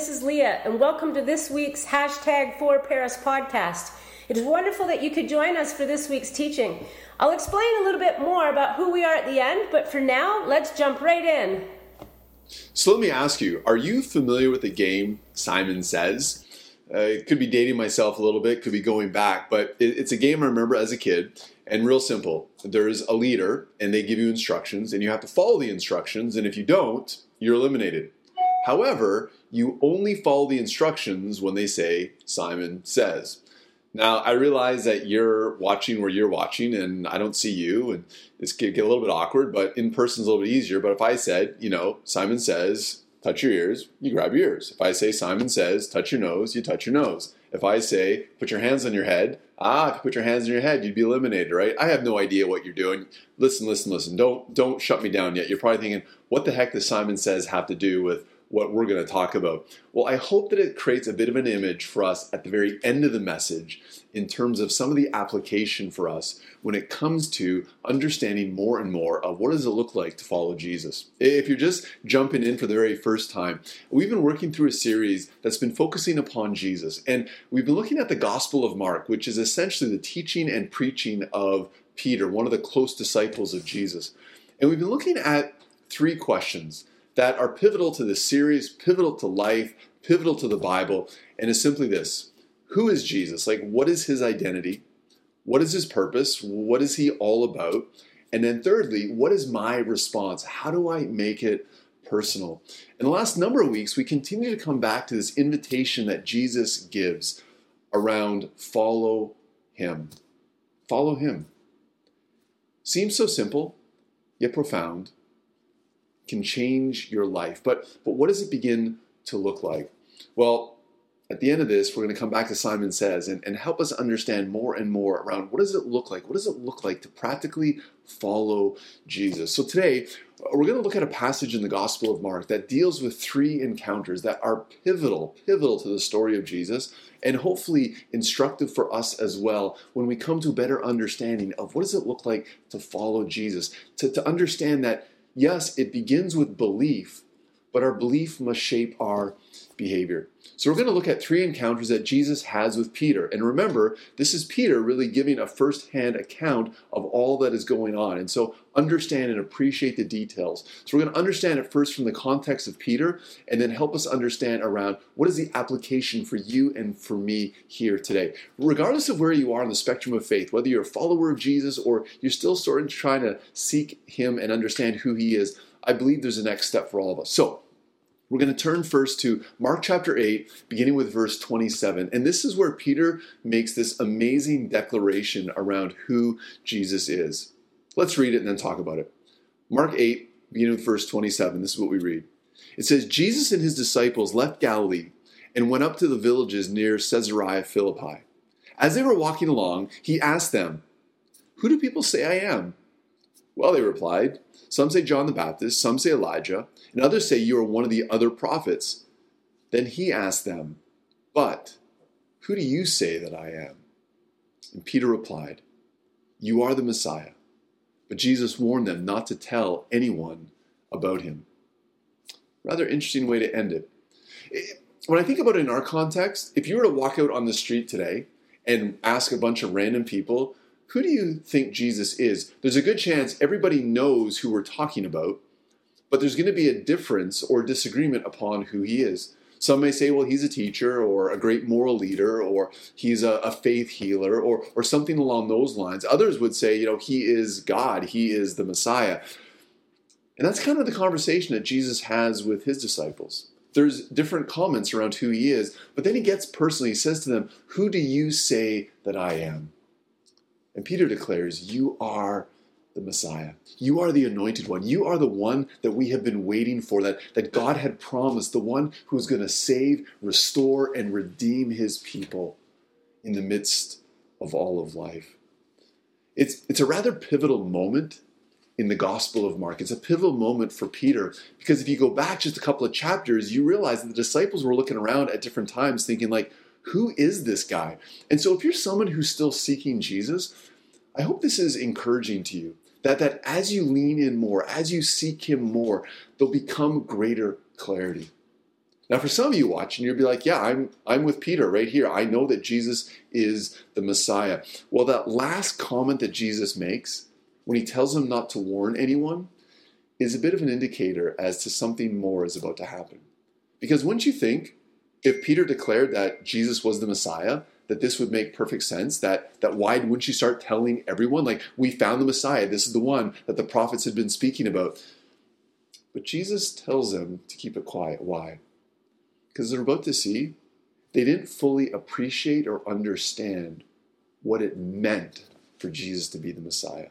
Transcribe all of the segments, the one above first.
this is Leah, and welcome to this week's hashtag for Paris podcast. It is wonderful that you could join us for this week's teaching. I'll explain a little bit more about who we are at the end, but for now, let's jump right in. So let me ask you are you familiar with the game Simon Says? Uh, it could be dating myself a little bit, could be going back, but it, it's a game I remember as a kid and real simple. There's a leader and they give you instructions and you have to follow the instructions, and if you don't, you're eliminated. However, you only follow the instructions when they say Simon says. Now, I realize that you're watching where you're watching and I don't see you, and this could get a little bit awkward, but in person is a little bit easier. But if I said, you know, Simon says, touch your ears, you grab your ears. If I say Simon says, touch your nose, you touch your nose. If I say, put your hands on your head, ah, if you put your hands on your head, you'd be eliminated, right? I have no idea what you're doing. Listen, listen, listen. Don't don't shut me down yet. You're probably thinking, what the heck does Simon says have to do with what we're going to talk about. Well, I hope that it creates a bit of an image for us at the very end of the message in terms of some of the application for us when it comes to understanding more and more of what does it look like to follow Jesus. If you're just jumping in for the very first time, we've been working through a series that's been focusing upon Jesus and we've been looking at the Gospel of Mark, which is essentially the teaching and preaching of Peter, one of the close disciples of Jesus. And we've been looking at three questions that are pivotal to the series, pivotal to life, pivotal to the Bible, and is simply this Who is Jesus? Like, what is his identity? What is his purpose? What is he all about? And then, thirdly, what is my response? How do I make it personal? In the last number of weeks, we continue to come back to this invitation that Jesus gives around follow him. Follow him. Seems so simple, yet profound can change your life. But but what does it begin to look like? Well, at the end of this, we're going to come back to Simon Says and, and help us understand more and more around what does it look like? What does it look like to practically follow Jesus? So today, we're going to look at a passage in the Gospel of Mark that deals with three encounters that are pivotal, pivotal to the story of Jesus, and hopefully instructive for us as well when we come to a better understanding of what does it look like to follow Jesus, to, to understand that yes, it begins with belief, but our belief must shape our behavior. So we're going to look at three encounters that Jesus has with Peter. And remember, this is Peter really giving a first-hand account of all that is going on. And so understand and appreciate the details. So we're going to understand it first from the context of Peter and then help us understand around what is the application for you and for me here today. Regardless of where you are on the spectrum of faith, whether you're a follower of Jesus or you're still sort of trying to seek him and understand who he is, I believe there's a next step for all of us. So we're going to turn first to Mark chapter 8, beginning with verse 27. And this is where Peter makes this amazing declaration around who Jesus is. Let's read it and then talk about it. Mark 8, beginning with verse 27. This is what we read. It says, Jesus and his disciples left Galilee and went up to the villages near Caesarea Philippi. As they were walking along, he asked them, Who do people say I am? Well, they replied, Some say John the Baptist, some say Elijah and others say you are one of the other prophets. Then he asked them, But who do you say that I am? And Peter replied, You are the Messiah. But Jesus warned them not to tell anyone about him. Rather interesting way to end it. When I think about it in our context, if you were to walk out on the street today and ask a bunch of random people, who do you think Jesus is? There's a good chance everybody knows who we're talking about, but there's going to be a difference or disagreement upon who he is. Some may say, well, he's a teacher or a great moral leader or he's a, a, faith healer or, or something along those lines. Others would say, you know, he is God, he is the Messiah. And that's kind of the conversation that Jesus has with his disciples. There's different comments around who he is, but then he gets personal. He says to them, Who do you say that I am? And Peter declares, You are the Messiah. You are the anointed one. You are the one that we have been waiting for, that, that God had promised, the one who is going to save, restore, and redeem his people in the midst of all of life. It's, it's a rather pivotal moment in the Gospel of Mark. It's a pivotal moment for Peter because if you go back just a couple of chapters, you realize that the disciples were looking around at different times thinking, like, who is this guy? And so if you're someone who's still seeking Jesus, I hope this is encouraging to you that, that as you lean in more, as you seek Him more, there'll become greater clarity. Now, for some of you watching, you'll be like, "Yeah, I'm I'm with Peter right here. I know that Jesus is the Messiah." Well, that last comment that Jesus makes when he tells them not to warn anyone is a bit of an indicator as to something more is about to happen. Because wouldn't you think if Peter declared that Jesus was the Messiah, that this would make perfect sense? That that why wouldn't you start telling everyone like we found the Messiah? This is the one that the prophets had been speaking about. But Jesus tells them to keep it quiet. Why? because they're about to see they didn't fully appreciate or understand what it meant for Jesus to be the Messiah.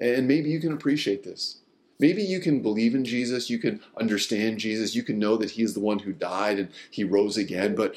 And maybe you can appreciate this. Maybe you can believe in Jesus, you can understand Jesus, you can know that he is the one who died and he rose again, but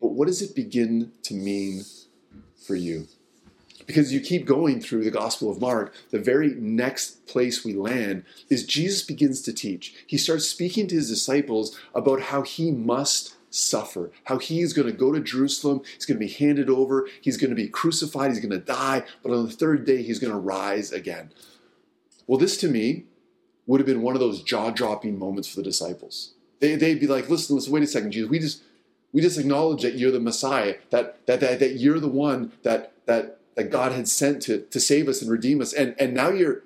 but what does it begin to mean for you? Because you keep going through the Gospel of Mark, the very next place we land is Jesus begins to teach. He starts speaking to his disciples about how he must suffer, how he's going to go to Jerusalem, he's going to be handed over, he's going to be crucified, he's going to die, but on the third day he's going to rise again. Well, this to me would have been one of those jaw-dropping moments for the disciples. They, would be like, listen, listen, wait a second, Jesus, we just we just acknowledge that you're the Messiah, that that that, that you're the one that that that God had sent to, to save us and redeem us. And, and now you're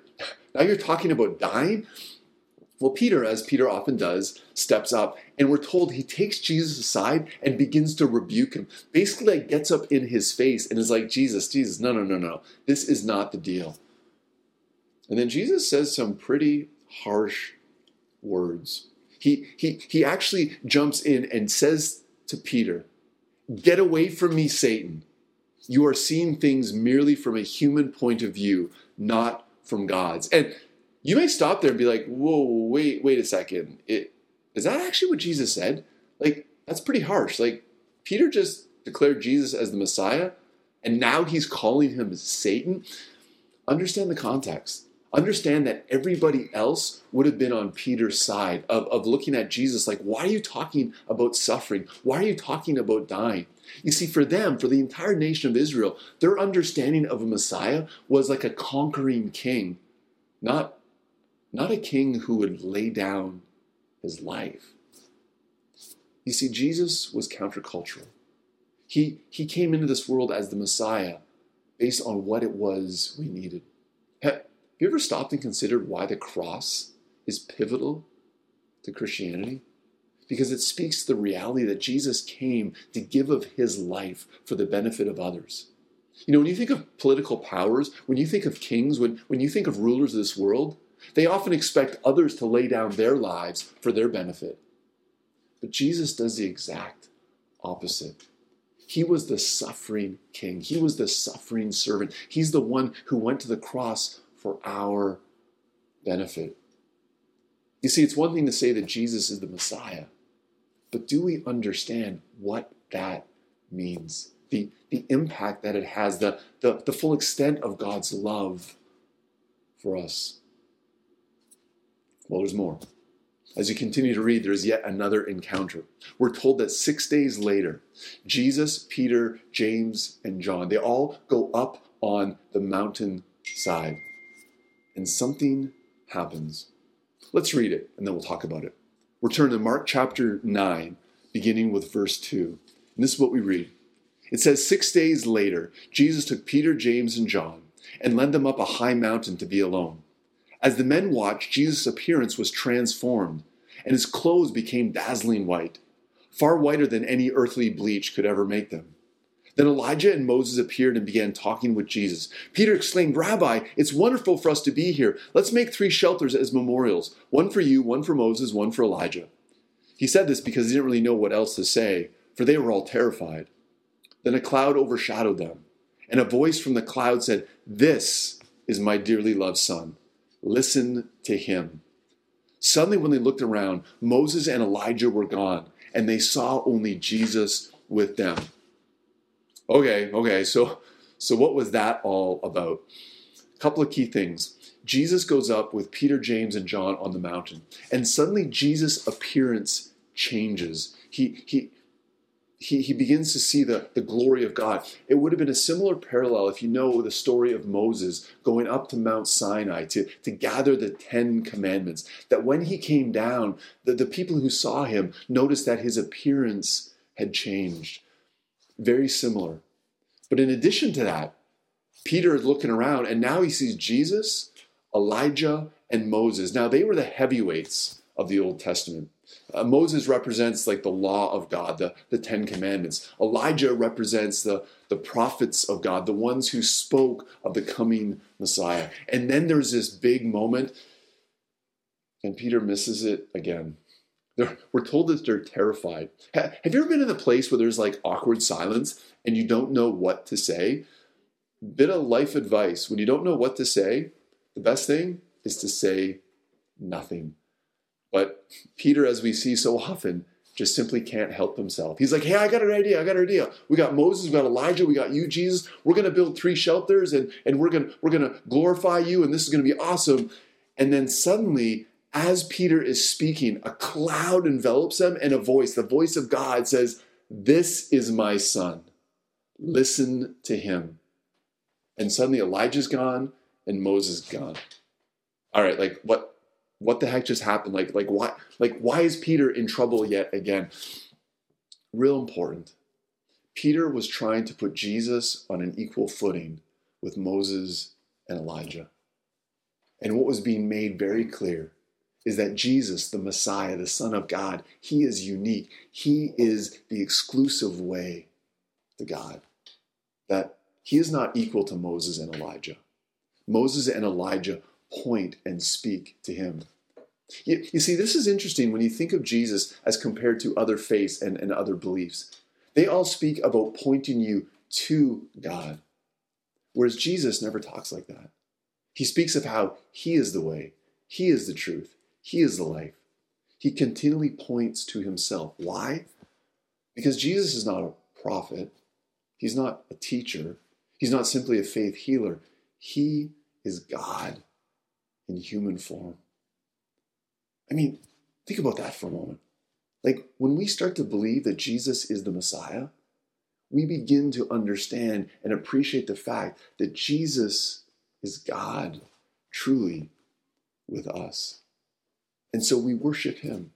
now you're talking about dying. Well, Peter, as Peter often does, steps up, and we're told he takes Jesus aside and begins to rebuke him. Basically, like gets up in his face and is like, Jesus, Jesus, no, no, no, no. This is not the deal. And then Jesus says some pretty harsh words. He, he, he actually jumps in and says to Peter, Get away from me, Satan you are seeing things merely from a human point of view, not from God's. And you may stop there and be like, whoa, wait, wait a second. It, is that actually what Jesus said? Like, that's pretty harsh. Like, Peter just declared Jesus as the Messiah, and now he's calling him Satan. Understand the context. Understand that everybody else would have been on Peter's side of, of looking at Jesus like, why are you talking about suffering? Why are you talking about dying? You see, for them, for the entire nation of Israel, their understanding of a Messiah was like a conquering king, not, not a king who would lay down his life. You see, Jesus was countercultural. He, he came into this world as the Messiah based on what it was we needed. Have you ever stopped and considered why the cross is pivotal to Christianity? because it speaks to the reality that Jesus came to give of his life for the benefit of others. You know, when you think of political powers, when you think of kings, when, when you think of rulers of this world, they often expect others to lay down their lives for their benefit. But Jesus does the exact opposite. He was the suffering king, he was the suffering servant. He's the one who went to the cross for our benefit. You see, it's one thing to say that Jesus is the Messiah, but do we understand what that means? The, the impact that it has, the, the, the full extent of God's love for us. Well, there's more. As you continue to read, there's yet another encounter. We're told that six days later, Jesus, Peter, James, and John, they all go up on the mountain side. And something happens. Let's read it and then we'll talk about it. We're turning to Mark chapter 9, beginning with verse 2. And this is what we read. It says, Six days later, Jesus took Peter, James, and John and led them up a high mountain to be alone. As the men watched, Jesus' appearance was transformed, and his clothes became dazzling white, far whiter than any earthly bleach could ever make them. Then Elijah and Moses appeared and began talking with Jesus. Peter exclaimed, Rabbi, it's wonderful for us to be here. Let's make three shelters as memorials one for you, one for Moses, one for Elijah. He said this because he didn't really know what else to say, for they were all terrified. Then a cloud overshadowed them, and a voice from the cloud said, This is my dearly loved son. Listen to him. Suddenly, when they looked around, Moses and Elijah were gone, and they saw only Jesus with them. Okay, okay. So, so what was that all about? A couple of key things. Jesus goes up with Peter, James, and John on the mountain, and suddenly Jesus' appearance changes. He he he, he begins to see the, the glory of God. It would have been a similar parallel if you know the story of Moses going up to Mount Sinai to, to gather the Ten Commandments. That when he came down, the, the people who saw him noticed that his appearance had changed. Very similar. But in addition to that, Peter is looking around and now he sees Jesus, Elijah, and Moses. Now they were the heavyweights of the Old Testament. Uh, Moses represents like the law of God, the, the Ten Commandments. Elijah represents the, the prophets of God, the ones who spoke of the coming Messiah. And then there's this big moment, and Peter misses it again. They're, we're told that they're terrified. have you ever been in a place where there's like awkward silence and you don't know what to say? Bit of life advice when you don't know what to say, the best thing is to say nothing. But Peter, as we see so often, just simply can't help himself. He's like, hey, I got an idea. I got an idea. We got Moses, we got Elijah, we got you, Jesus. We're going to build three shelters and, and we're going we're going to glorify you and this is going to be awesome. And then suddenly, as Peter is speaking, a cloud envelops them and a voice, the voice of God says, This is my son. Listen to him. And suddenly Elijah's gone and Moses gone. All right, like what what the heck just happened? Like, like why, like why is Peter in trouble yet again? Real important. Peter was trying to put Jesus on an equal footing with Moses and Elijah. And what was being made very clear is that Jesus, the Messiah, the Son of God, he is unique. He is the exclusive way to God. That he is not equal to Moses and Elijah. Moses and Elijah point and speak to him. You, you, see, this is interesting when you think of Jesus as compared to other faiths and, and other beliefs. They all speak about pointing you to God, whereas Jesus never talks like that. He speaks of how He is the way, He is the truth, He is the life. He continually points to Himself. Why? Because Jesus is not a prophet, He's not a teacher, He's not simply a faith healer. He is God in human form. I mean, think about that for a moment. Like when we start to believe that Jesus is the Messiah, we begin to understand and appreciate the fact that Jesus is God truly with us. And so we worship him.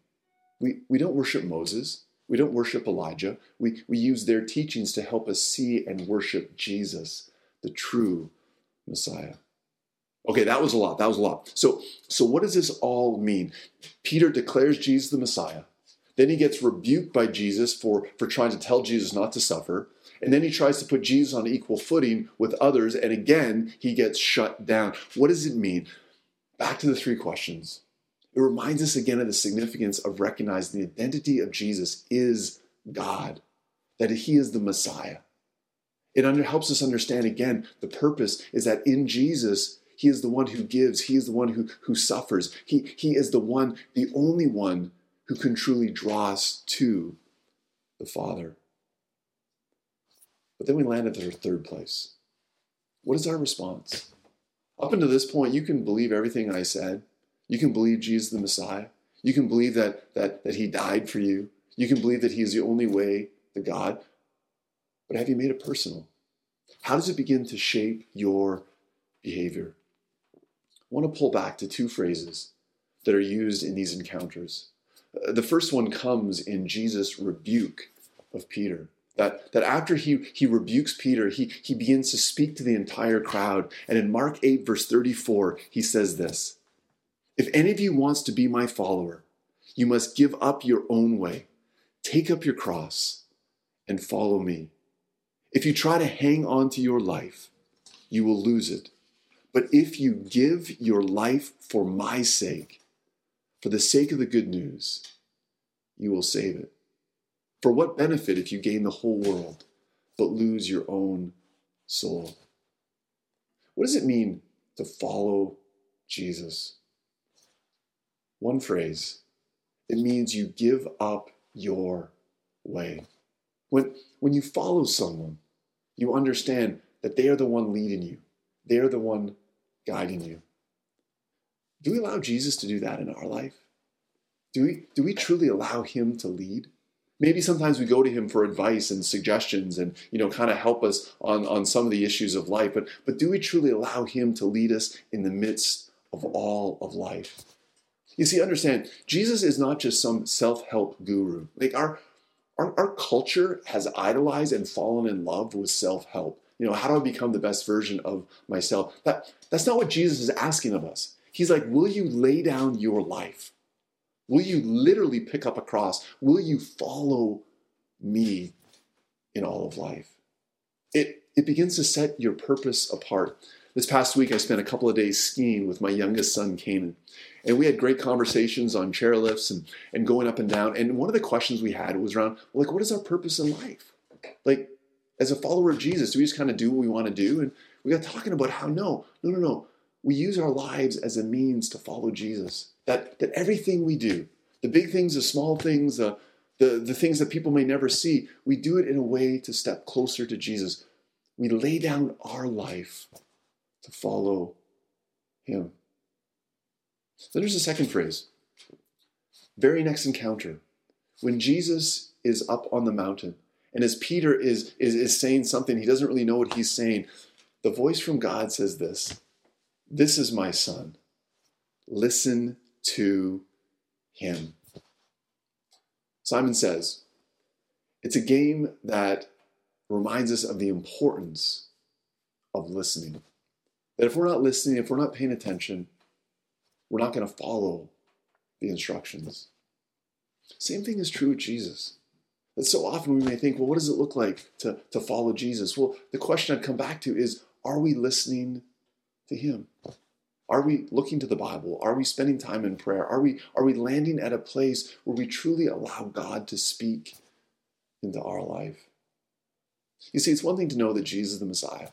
We, we don't worship Moses. We don't worship Elijah. We, we use their teachings to help us see and worship Jesus, the true Messiah. Okay, that was a lot. That was a lot. So, so what does this all mean? Peter declares Jesus the Messiah. Then he gets rebuked by Jesus for, for trying to tell Jesus not to suffer. And then he tries to put Jesus on equal footing with others. And again, he gets shut down. What does it mean? Back to the three questions. It reminds us again of the significance of recognizing the identity of Jesus is God, that he is the Messiah. It under, helps us understand again the purpose is that in Jesus, he is the one who gives. He is the one who, who suffers. He, he is the one, the only one who can truly draw us to the Father. But then we land at our third place. What is our response? Up until this point, you can believe everything I said. You can believe Jesus the Messiah. You can believe that, that, that He died for you. You can believe that He is the only way to God. But have you made it personal? How does it begin to shape your behavior? I want to pull back to two phrases that are used in these encounters. Uh, the first one comes in Jesus' rebuke of Peter. That, that after he, he rebukes Peter, he, he begins to speak to the entire crowd. And in Mark 8, verse 34, he says this If any of you wants to be my follower, you must give up your own way, take up your cross, and follow me. If you try to hang on to your life, you will lose it. But if you give your life for my sake, for the sake of the good news, you will save it. For what benefit if you gain the whole world but lose your own soul? What does it mean to follow Jesus? One phrase it means you give up your way. When, when you follow someone, you understand that they are the one leading you. They're the one guiding you. Do we allow Jesus to do that in our life? Do we, do we truly allow Him to lead? Maybe sometimes we go to him for advice and suggestions and you know kind of help us on, on some of the issues of life, but but do we truly allow him to lead us in the midst of all of life? You see, understand, Jesus is not just some self-help guru. Like our our, our culture has idolized and fallen in love with self-help. You know, how do I become the best version of myself? That that's not what Jesus is asking of us. He's like, will you lay down your life? Will you literally pick up a cross? Will you follow me in all of life? It, it begins to set your purpose apart. This past week, I spent a couple of days skiing with my youngest son, Canaan. And we had great conversations on chairlifts and, and going up and down. And one of the questions we had was around, like, what is our purpose in life? Like, as a follower of Jesus, do we just kind of do what we want to do? And we got talking about how no, no, no, no. We use our lives as a means to follow Jesus. That, that everything we do, the big things, the small things, the, the, the things that people may never see, we do it in a way to step closer to Jesus. We lay down our life to follow Him. Then there's a second phrase. Very next encounter, when Jesus is up on the mountain, and as Peter is, is, is saying something, he doesn't really know what he's saying. The voice from God says this This is my son. Listen to him. Simon says, it's a game that reminds us of the importance of listening. That if we're not listening, if we're not paying attention, we're not going to follow the instructions. Same thing is true with Jesus. That so often we may think, well, what does it look like to, to follow Jesus? Well, the question I'd come back to is, are we listening to him? Are we looking to the Bible? Are we spending time in prayer? Are we, are we landing at a place where we truly allow God to speak into our life? You see, it's one thing to know that Jesus is the Messiah.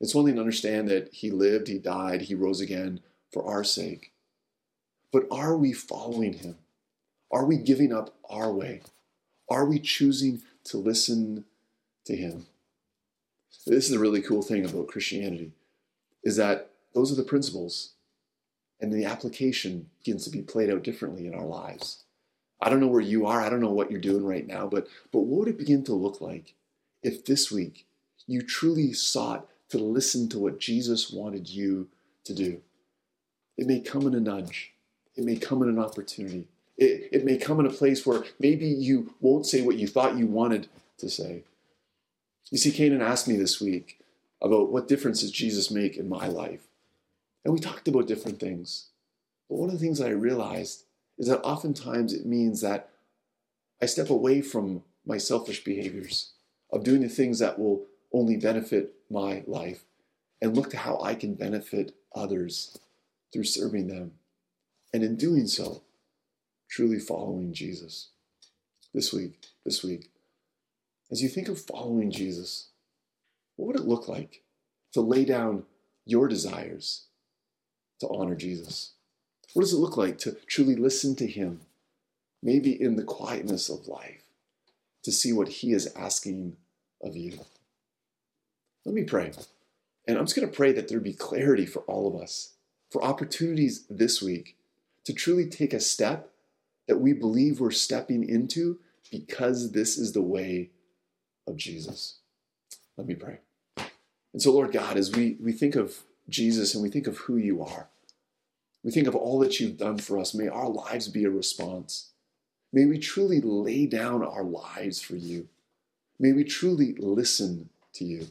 It's one thing to understand that He lived, He died, He rose again for our sake. But are we following Him? Are we giving up our way? Are we choosing to listen to Him? This is a really cool thing about Christianity, is that those are the principles. And the application begins to be played out differently in our lives. I don't know where you are, I don't know what you're doing right now, but, but what would it begin to look like if this week you truly sought to listen to what Jesus wanted you to do? It may come in a nudge, it may come in an opportunity, it, it may come in a place where maybe you won't say what you thought you wanted to say. You see, Canaan asked me this week about what difference does Jesus make in my life? And we talked about different things. But one of the things I realized is that oftentimes it means that I step away from my selfish behaviors, of doing the things that will only benefit my life, and look to how I can benefit others through serving them. And in doing so, truly following Jesus. This week, this week, as you think of following Jesus, what would it look like to lay down your desires to honor Jesus? What does it look like to truly listen to Him, maybe in the quietness of life, to see what He is asking of you? Let me pray. And I'm just going to pray that there be clarity for all of us, for opportunities this week to truly take a step that we believe we're stepping into because this is the way of Jesus. Let me pray. And so, Lord God, as we, we think of Jesus, and we think of who you are. We think of all that you've done for us. May our lives be a response. May we truly lay down our lives for you. May we truly listen to you.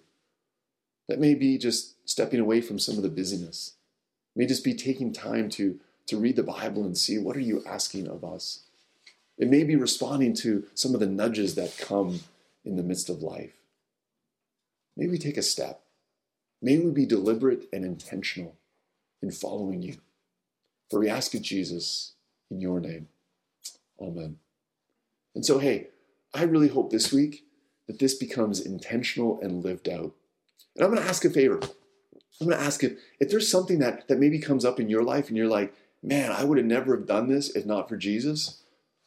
That may be just stepping away from some of the busyness. May just be taking time to, to read the Bible and see what are you asking of us. It may be responding to some of the nudges that come in the midst of life. May we take a step May we be deliberate and intentional in following you. For we ask it, Jesus, in your name. Amen. And so, hey, I really hope this week that this becomes intentional and lived out. And I'm going to ask a favor. I'm going to ask if, if there's something that, that maybe comes up in your life and you're like, man, I would have never have done this if not for Jesus.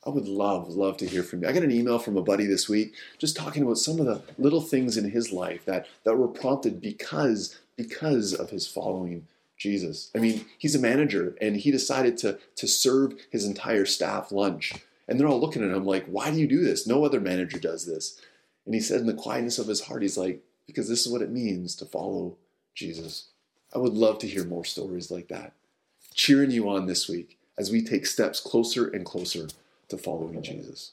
I would love, love to hear from you. I got an email from a buddy this week just talking about some of the little things in his life that, that were prompted because, because of his following Jesus. I mean, he's a manager and he decided to, to serve his entire staff lunch. And they're all looking at him like, why do you do this? No other manager does this. And he said in the quietness of his heart, he's like, because this is what it means to follow Jesus. I would love to hear more stories like that. Cheering you on this week as we take steps closer and closer to following Jesus.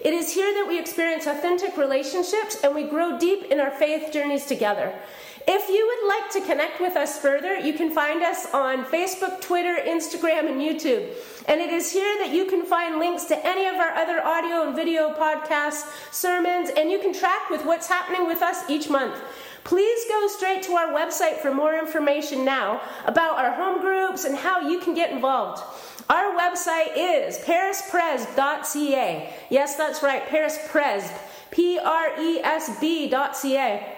It is here that we experience authentic relationships and we grow deep in our faith journeys together. If you would like to connect with us further, you can find us on Facebook, Twitter, Instagram, and YouTube. And it is here that you can find links to any of our other audio and video podcasts, sermons, and you can track with what's happening with us each month. Please go straight to our website for more information now about our home groups and how you can get involved. Our website is parispresb.ca. Yes, that's right, parispresb, P R E S B.ca.